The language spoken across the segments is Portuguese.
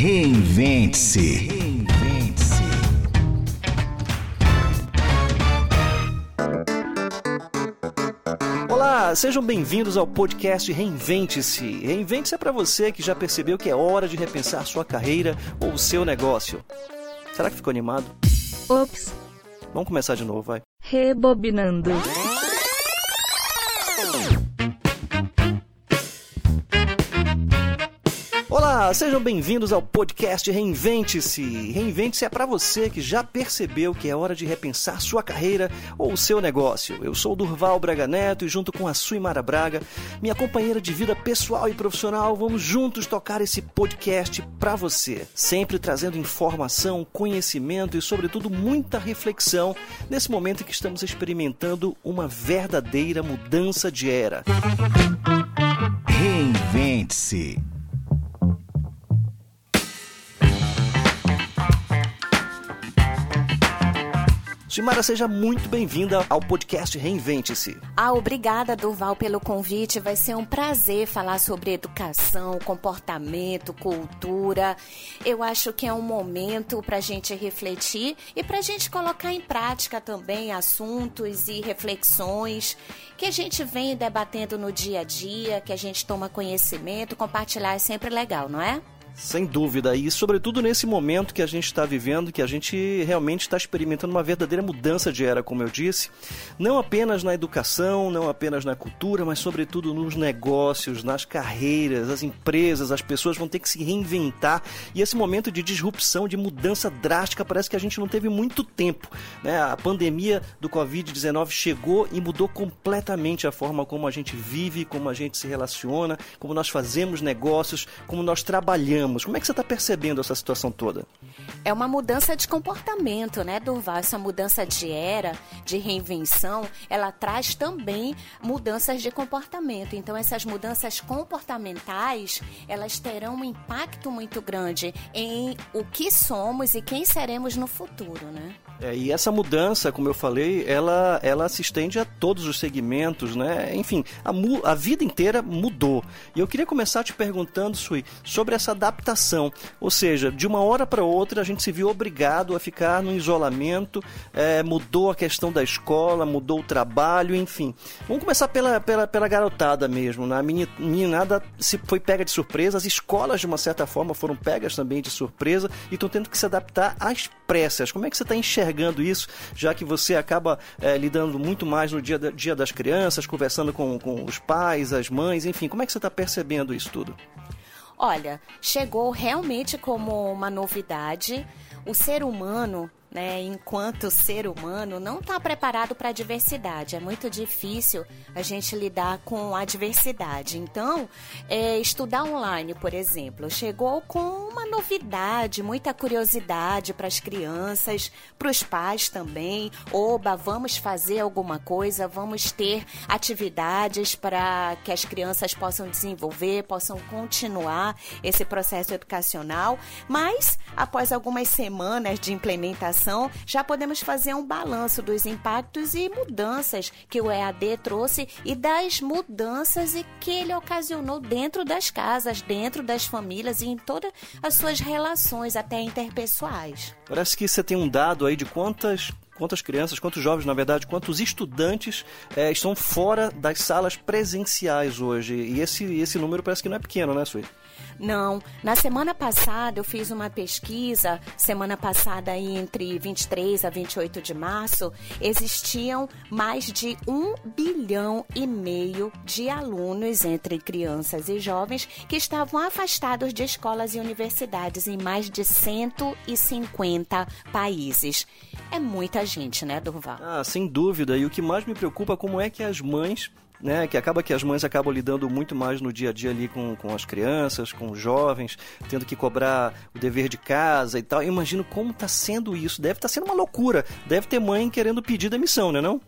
Reinvente-se. Reinvente-se. Olá, sejam bem-vindos ao podcast Reinvente-se. Reinvente-se é para você que já percebeu que é hora de repensar sua carreira ou seu negócio. Será que ficou animado? Ops, Vamos começar de novo, vai. rebobinando. Sejam bem-vindos ao podcast Reinvente-se. Reinvente-se é para você que já percebeu que é hora de repensar sua carreira ou seu negócio. Eu sou Durval Braga Neto e junto com a Suimara Braga, minha companheira de vida pessoal e profissional, vamos juntos tocar esse podcast para você, sempre trazendo informação, conhecimento e sobretudo muita reflexão nesse momento em que estamos experimentando uma verdadeira mudança de era. Reinvente-se. Suimara, seja muito bem-vinda ao podcast Reinvente-se. Ah, obrigada, Durval, pelo convite. Vai ser um prazer falar sobre educação, comportamento, cultura. Eu acho que é um momento para a gente refletir e para a gente colocar em prática também assuntos e reflexões que a gente vem debatendo no dia a dia, que a gente toma conhecimento. Compartilhar é sempre legal, não é? Sem dúvida, e sobretudo nesse momento que a gente está vivendo, que a gente realmente está experimentando uma verdadeira mudança de era, como eu disse, não apenas na educação, não apenas na cultura, mas sobretudo nos negócios, nas carreiras, as empresas, as pessoas vão ter que se reinventar e esse momento de disrupção, de mudança drástica, parece que a gente não teve muito tempo. Né? A pandemia do Covid-19 chegou e mudou completamente a forma como a gente vive, como a gente se relaciona, como nós fazemos negócios, como nós trabalhamos. Como é que você está percebendo essa situação toda? É uma mudança de comportamento, né, Durval? Essa mudança de era, de reinvenção, ela traz também mudanças de comportamento. Então, essas mudanças comportamentais, elas terão um impacto muito grande em o que somos e quem seremos no futuro, né? É, e essa mudança, como eu falei, ela, ela se estende a todos os segmentos, né? Enfim, a, mu- a vida inteira mudou. E eu queria começar te perguntando, Sui, sobre essa adaptação. Ou seja, de uma hora para outra a gente se viu obrigado a ficar no isolamento, é, mudou a questão da escola, mudou o trabalho, enfim. Vamos começar pela, pela, pela garotada mesmo. Né? A meni- meninada se foi pega de surpresa, as escolas, de uma certa forma, foram pegas também de surpresa e estão tendo que se adaptar às pressas. Como é que você está enxergando isso, já que você acaba é, lidando muito mais no dia, da- dia das crianças, conversando com, com os pais, as mães, enfim, como é que você está percebendo isso tudo? Olha, chegou realmente como uma novidade. O ser humano, né, enquanto ser humano, não está preparado para a diversidade. É muito difícil a gente lidar com a diversidade. Então, é, estudar online, por exemplo, chegou com uma novidade, muita curiosidade para as crianças, para os pais também. Oba, vamos fazer alguma coisa, vamos ter atividades para que as crianças possam desenvolver, possam continuar esse processo educacional. Mas, após algumas semanas de implementação, já podemos fazer um balanço dos impactos e mudanças que o EAD trouxe e das mudanças que ele ocasionou dentro das casas, dentro das famílias e em todas as suas relações, até interpessoais. Parece que você tem um dado aí de quantas quantas crianças, quantos jovens, na verdade, quantos estudantes é, estão fora das salas presenciais hoje. E esse, esse número parece que não é pequeno, né, Sui? Não. Na semana passada eu fiz uma pesquisa, semana passada entre 23 a 28 de março, existiam mais de um bilhão e meio de alunos entre crianças e jovens que estavam afastados de escolas e universidades em mais de 150 países. É muita gente, né, Durval? Ah, sem dúvida. E o que mais me preocupa é como é que as mães né, que acaba que as mães acabam lidando muito mais no dia a dia ali com, com as crianças, com os jovens, tendo que cobrar o dever de casa e tal. Eu imagino como está sendo isso. Deve estar sendo uma loucura. Deve ter mãe querendo pedir demissão, né não?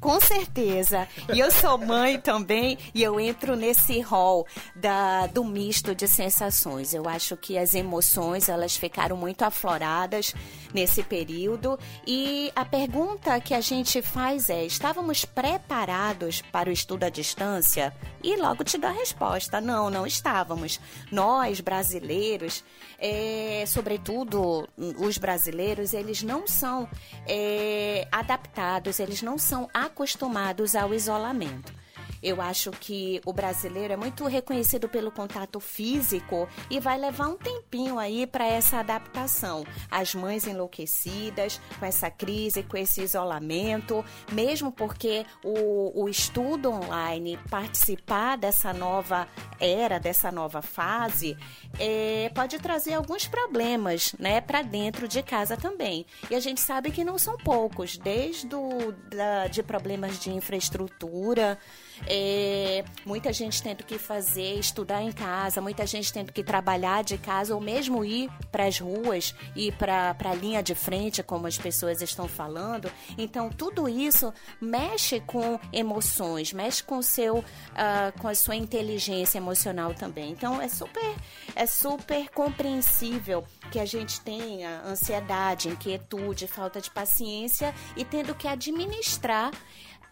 Com certeza. E eu sou mãe também e eu entro nesse rol da, do misto de sensações. Eu acho que as emoções elas ficaram muito afloradas nesse período e a pergunta que a gente faz é: estávamos preparados para o estudo à distância? e logo te dou a resposta. Não, não estávamos. Nós, brasileiros, é, sobretudo os brasileiros, eles não são é, adaptados, eles não são acostumados ao isolamento. Eu acho que o brasileiro é muito reconhecido pelo contato físico e vai levar um tempinho aí para essa adaptação. As mães enlouquecidas com essa crise, com esse isolamento, mesmo porque o, o estudo online, participar dessa nova era, dessa nova fase, é, pode trazer alguns problemas né, para dentro de casa também. E a gente sabe que não são poucos, desde o, da, de problemas de infraestrutura. É, muita gente tendo que fazer, estudar em casa, muita gente tendo que trabalhar de casa ou mesmo ir para as ruas, ir para a linha de frente, como as pessoas estão falando. Então, tudo isso mexe com emoções, mexe com, seu, uh, com a sua inteligência emocional também. Então, é super, é super compreensível que a gente tenha ansiedade, inquietude, falta de paciência e tendo que administrar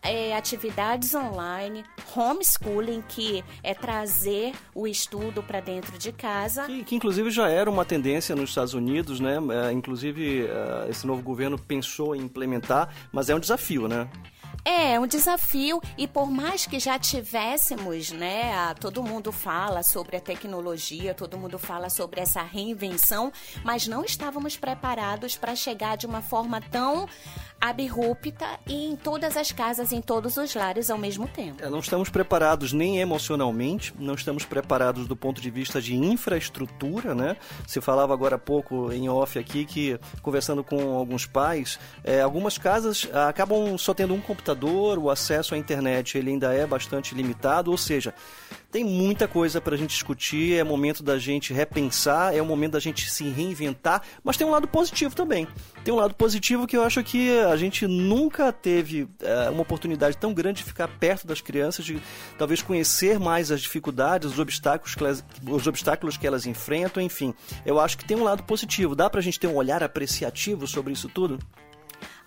é, atividades online, homeschooling, que é trazer o estudo para dentro de casa. Que, que, inclusive já era uma tendência nos Estados Unidos, né? É, inclusive, é, esse novo governo pensou em implementar, mas é um desafio, né? É, um desafio e por mais que já tivéssemos, né, a, todo mundo fala sobre a tecnologia, todo mundo fala sobre essa reinvenção, mas não estávamos preparados para chegar de uma forma tão abrupta e em todas as casas, em todos os lares ao mesmo tempo. É, não estamos preparados nem emocionalmente, não estamos preparados do ponto de vista de infraestrutura, né? Se falava agora há pouco em off aqui que conversando com alguns pais, é, algumas casas acabam só tendo um computador computador, o acesso à internet ele ainda é bastante limitado, ou seja, tem muita coisa para a gente discutir, é momento da gente repensar, é o momento da gente se reinventar, mas tem um lado positivo também. Tem um lado positivo que eu acho que a gente nunca teve é, uma oportunidade tão grande de ficar perto das crianças, de talvez conhecer mais as dificuldades, os obstáculos que elas, os obstáculos que elas enfrentam, enfim. Eu acho que tem um lado positivo. Dá para a gente ter um olhar apreciativo sobre isso tudo?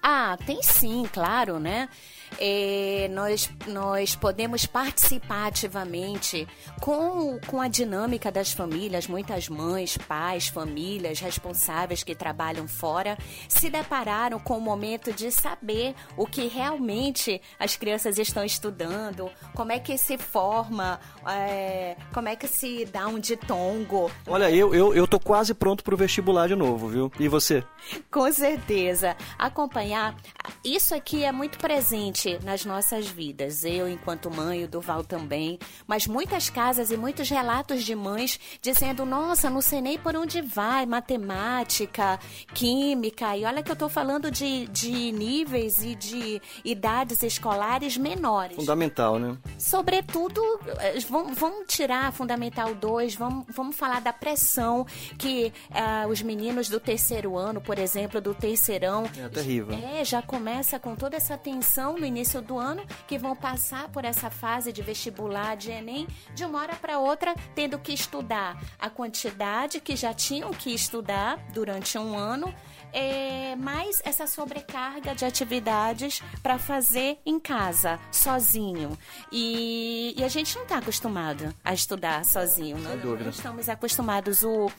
Ah, tem sim, claro, né? É, nós, nós podemos participar ativamente com, com a dinâmica das famílias, muitas mães, pais, famílias responsáveis que trabalham fora se depararam com o momento de saber o que realmente as crianças estão estudando, como é que se forma, é, como é que se dá um ditongo. Olha, eu, eu, eu tô quase pronto pro vestibular de novo, viu? E você? Com certeza. Acompanhar, isso aqui é muito presente nas nossas vidas. Eu, enquanto mãe, o Duval também. Mas muitas casas e muitos relatos de mães dizendo: Nossa, não sei nem por onde vai, matemática, química. E olha que eu estou falando de, de níveis e de idades escolares menores. Fundamental, né? Sobretudo, eh, vamos, vamos tirar Fundamental 2, vamos, vamos falar da pressão que uh, os meninos do terceiro ano, por exemplo, do terceirão. É terrível. É, já começa com toda essa tensão no início do ano que vão passar por essa fase de vestibular, de Enem, de uma hora para outra, tendo que estudar a quantidade que já tinham que estudar durante um ano, é, mais essa sobrecarga de atividades para fazer em casa, sozinho. E, e a gente não está acostumado a estudar sozinho, Sem não, dúvida. não estamos acostumados. O,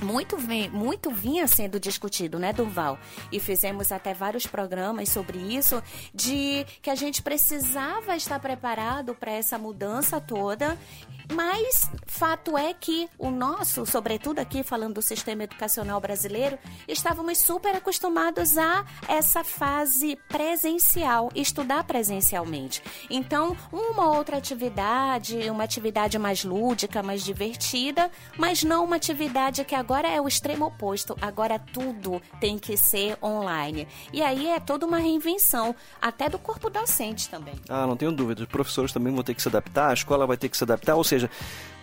muito, vem, muito vinha sendo discutido, né, Durval? E fizemos até vários programas sobre isso, de que a gente precisava estar preparado para essa mudança toda mas fato é que o nosso, sobretudo aqui falando do sistema educacional brasileiro, estávamos super acostumados a essa fase presencial, estudar presencialmente. Então, uma outra atividade, uma atividade mais lúdica, mais divertida, mas não uma atividade que agora é o extremo oposto. Agora tudo tem que ser online. E aí é toda uma reinvenção, até do corpo docente também. Ah, não tenho dúvida. Os professores também vão ter que se adaptar, a escola vai ter que se adaptar, ou seja,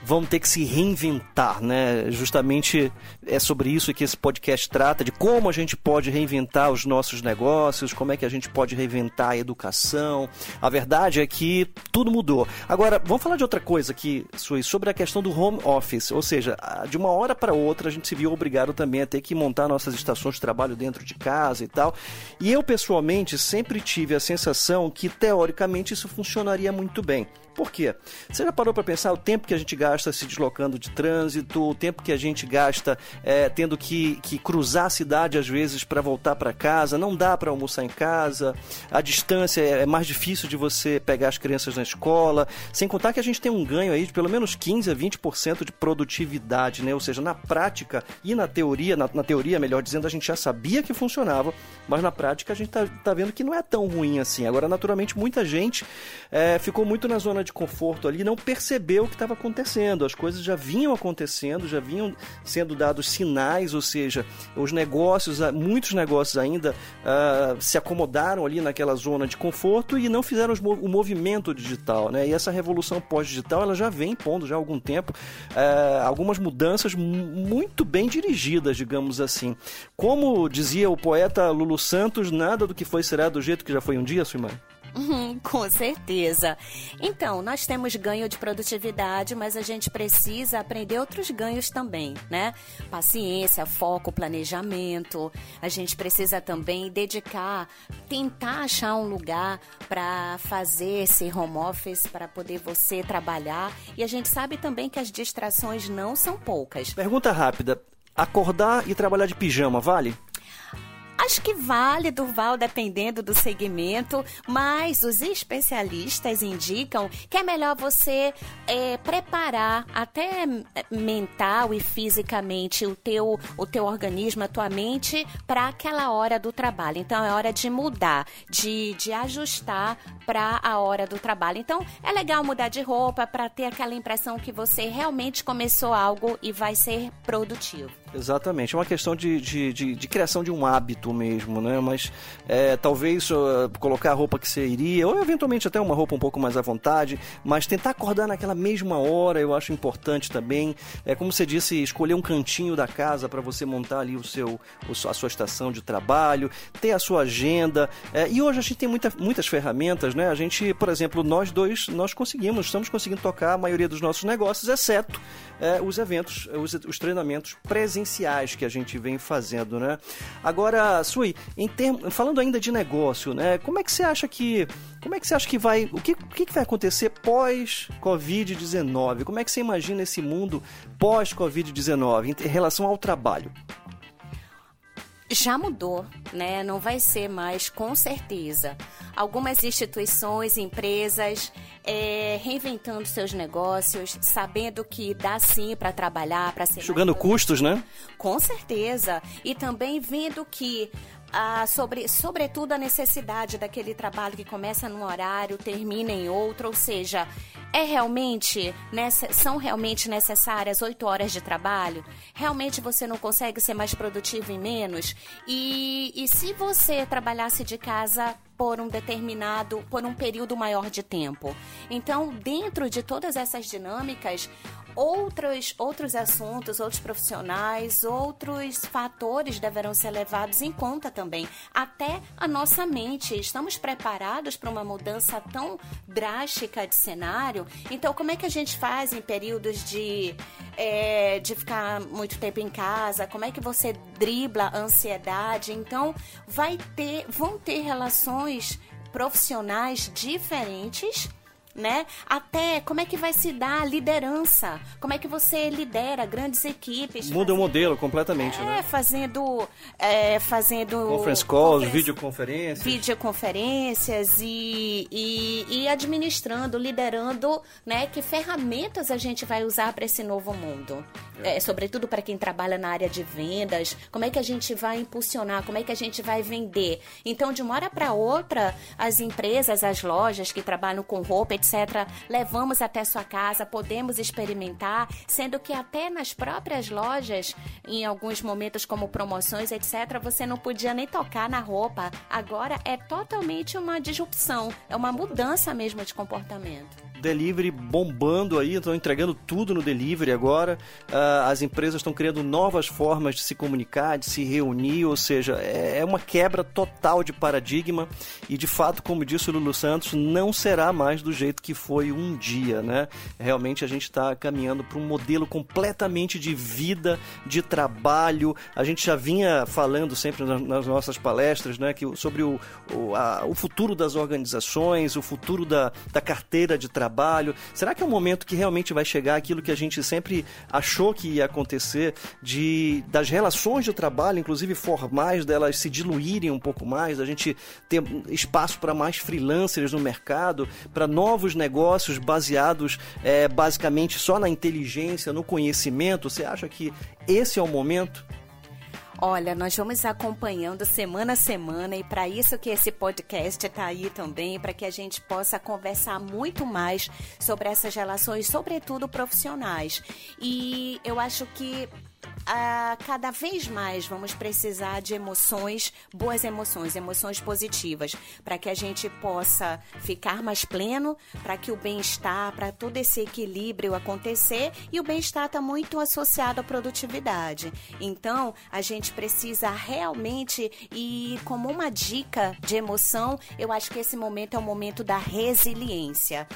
vão ter que se reinventar, né? Justamente é sobre isso que esse podcast trata, de como a gente pode reinventar os nossos negócios, como é que a gente pode reinventar a educação. A verdade é que tudo mudou. Agora, vamos falar de outra coisa aqui, Sui, sobre a questão do home office, ou seja, de uma hora para outra a gente se viu obrigado também a ter que montar nossas estações de trabalho dentro de casa e tal. E eu pessoalmente sempre tive a sensação que teoricamente isso funcionaria muito bem. Por quê? Você já parou para pensar o tempo que a gente gasta se deslocando de trânsito, o tempo que a gente gasta é, tendo que, que cruzar a cidade às vezes para voltar para casa, não dá para almoçar em casa, a distância é mais difícil de você pegar as crianças na escola, sem contar que a gente tem um ganho aí de pelo menos 15 a 20% de produtividade, né? Ou seja, na prática e na teoria, na, na, teoria, melhor dizendo, a gente já sabia que funcionava, mas na prática a gente tá, tá vendo que não é tão ruim assim. Agora, naturalmente, muita gente é, ficou muito na zona de conforto ali, não percebeu o que estava acontecendo. As coisas já vinham acontecendo, já vinham sendo dados sinais, ou seja, os negócios, ah, muitos negócios ainda uh, se acomodaram ali naquela zona de conforto e não fizeram o movimento digital, né? E essa revolução pós-digital, ela já vem pondo já há algum tempo uh, algumas mudanças muito bem dirigidas, digamos assim. Como dizia o poeta Lulu Santos, nada do que foi será do jeito que já foi um dia, Suimar? Uhum, com certeza. Então, nós temos ganho de produtividade, mas a gente precisa aprender outros ganhos também, né? Paciência, foco, planejamento. A gente precisa também dedicar, tentar achar um lugar para fazer esse home office, para poder você trabalhar. E a gente sabe também que as distrações não são poucas. Pergunta rápida: acordar e trabalhar de pijama vale? Acho que vale, Durval, dependendo do segmento, mas os especialistas indicam que é melhor você é, preparar até mental e fisicamente o teu, o teu organismo, a tua mente, para aquela hora do trabalho. Então é hora de mudar, de, de ajustar para a hora do trabalho. Então é legal mudar de roupa para ter aquela impressão que você realmente começou algo e vai ser produtivo. Exatamente, é uma questão de, de, de, de criação de um hábito mesmo, né? Mas é, talvez uh, colocar a roupa que você iria, ou eventualmente até uma roupa um pouco mais à vontade, mas tentar acordar naquela mesma hora eu acho importante também. É como você disse, escolher um cantinho da casa para você montar ali o seu, a sua estação de trabalho, ter a sua agenda. É, e hoje a gente tem muita, muitas ferramentas, né? A gente, por exemplo, nós dois, nós conseguimos, estamos conseguindo tocar a maioria dos nossos negócios, exceto é, os eventos, os, os treinamentos presenciais presenciais que a gente vem fazendo, né? Agora, Sui, em term... falando ainda de negócio, né? Como é que você acha que como é que você acha que vai o que, o que vai acontecer pós Covid-19? Como é que você imagina esse mundo pós Covid-19 em relação ao trabalho? Já mudou, né? Não vai ser mais, com certeza. Algumas instituições, empresas é, reinventando seus negócios, sabendo que dá sim para trabalhar, para ser. Jogando custos, né? Com certeza. E também vendo que ah, sobre, sobretudo a necessidade daquele trabalho que começa num horário, termina em outro, ou seja, é realmente são realmente necessárias oito horas de trabalho? Realmente você não consegue ser mais produtivo em menos? E, e se você trabalhasse de casa por um determinado, por um período maior de tempo. Então, dentro de todas essas dinâmicas, outros, outros assuntos, outros profissionais, outros fatores deverão ser levados em conta também. Até a nossa mente. Estamos preparados para uma mudança tão drástica de cenário? Então, como é que a gente faz em períodos de, é, de ficar muito tempo em casa? Como é que você dribla a ansiedade? Então, vai ter, vão ter relações profissionais diferentes né? Até como é que vai se dar a liderança? Como é que você lidera grandes equipes? Muda fazendo, o modelo completamente, é, né? Fazendo, é, fazendo conference calls, videoconferências, videoconferências e, e, e administrando, liderando, né? Que ferramentas a gente vai usar para esse novo mundo? É. Sobretudo para quem trabalha na área de vendas. Como é que a gente vai impulsionar? Como é que a gente vai vender? Então, de uma hora para outra, as empresas, as lojas que trabalham com roupa etc., levamos até sua casa, podemos experimentar, sendo que até nas próprias lojas, em alguns momentos como promoções, etc., você não podia nem tocar na roupa. Agora é totalmente uma disrupção, é uma mudança mesmo de comportamento. Delivery bombando aí, estão entregando tudo no delivery agora. Uh, as empresas estão criando novas formas de se comunicar, de se reunir, ou seja, é, é uma quebra total de paradigma e de fato, como disse o Lulu Santos, não será mais do jeito que foi um dia, né? Realmente a gente está caminhando para um modelo completamente de vida, de trabalho. A gente já vinha falando sempre nas nossas palestras, né, que sobre o, o, a, o futuro das organizações, o futuro da, da carteira de trabalho. Será que é um momento que realmente vai chegar aquilo que a gente sempre achou que ia acontecer, de das relações de trabalho, inclusive formais, delas se diluírem um pouco mais, a gente ter espaço para mais freelancers no mercado, para novos negócios baseados é, basicamente só na inteligência, no conhecimento? Você acha que esse é o momento? Olha, nós vamos acompanhando semana a semana e para isso que esse podcast está aí também, para que a gente possa conversar muito mais sobre essas relações, sobretudo profissionais. E eu acho que a cada vez mais vamos precisar de emoções, boas emoções, emoções positivas, para que a gente possa ficar mais pleno, para que o bem-estar, para todo esse equilíbrio acontecer, e o bem-estar está muito associado à produtividade. Então, a gente precisa realmente, e como uma dica de emoção, eu acho que esse momento é o momento da resiliência.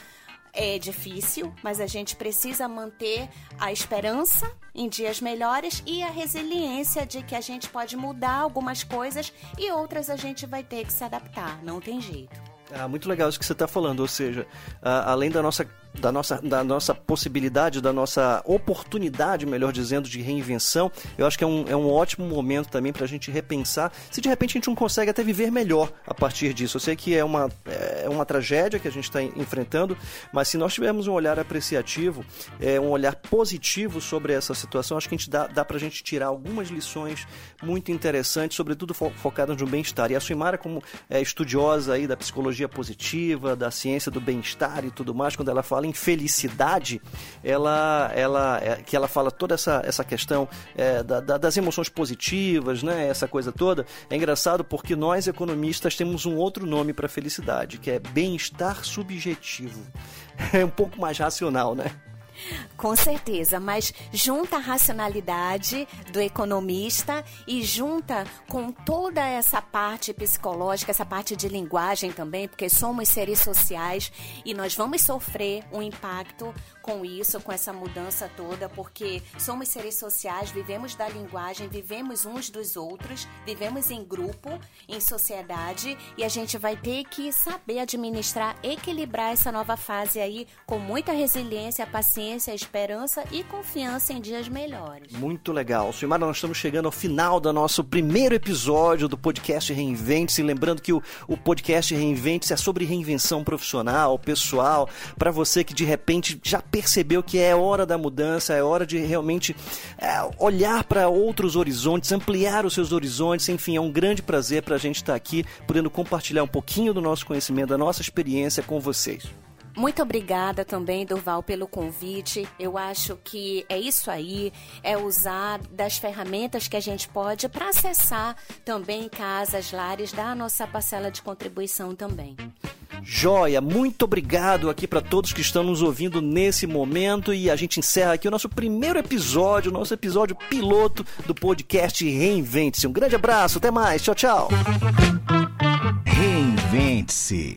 É difícil, mas a gente precisa manter a esperança em dias melhores e a resiliência de que a gente pode mudar algumas coisas e outras a gente vai ter que se adaptar. Não tem jeito. Ah, muito legal isso que você está falando, ou seja, ah, além da nossa da nossa, da nossa possibilidade, da nossa oportunidade, melhor dizendo, de reinvenção, eu acho que é um, é um ótimo momento também para a gente repensar se de repente a gente não consegue até viver melhor a partir disso. Eu sei que é uma, é uma tragédia que a gente está enfrentando, mas se nós tivermos um olhar apreciativo, é, um olhar positivo sobre essa situação, acho que a gente dá, dá para a gente tirar algumas lições muito interessantes, sobretudo fo focadas no bem-estar. E a Suimara, como é, estudiosa aí da psicologia positiva, da ciência do bem-estar e tudo mais, quando ela fala fala em felicidade, ela, ela, é, que ela fala toda essa, essa questão é, da, da, das emoções positivas, né, essa coisa toda, é engraçado porque nós economistas temos um outro nome para felicidade, que é bem-estar subjetivo. É um pouco mais racional, né? Com certeza, mas junta a racionalidade do economista e junta com toda essa parte psicológica, essa parte de linguagem também, porque somos seres sociais e nós vamos sofrer um impacto com isso, com essa mudança toda, porque somos seres sociais, vivemos da linguagem, vivemos uns dos outros, vivemos em grupo, em sociedade e a gente vai ter que saber administrar, equilibrar essa nova fase aí com muita resiliência, paciência, esperança e confiança em dias melhores. Muito legal. Silmar, nós estamos chegando ao final do nosso primeiro episódio do podcast Reinvente-se. Lembrando que o, o podcast Reinvente-se é sobre reinvenção profissional, pessoal, para você que de repente já percebeu que é hora da mudança, é hora de realmente é, olhar para outros horizontes, ampliar os seus horizontes. Enfim, é um grande prazer para a gente estar aqui, podendo compartilhar um pouquinho do nosso conhecimento, da nossa experiência com vocês. Muito obrigada também, Durval, pelo convite. Eu acho que é isso aí, é usar das ferramentas que a gente pode para acessar também casas, lares, dar a nossa parcela de contribuição também. Joia, muito obrigado aqui para todos que estão nos ouvindo nesse momento e a gente encerra aqui o nosso primeiro episódio, nosso episódio piloto do podcast Reinvente-se. Um grande abraço, até mais, tchau, tchau. Reinvente-se.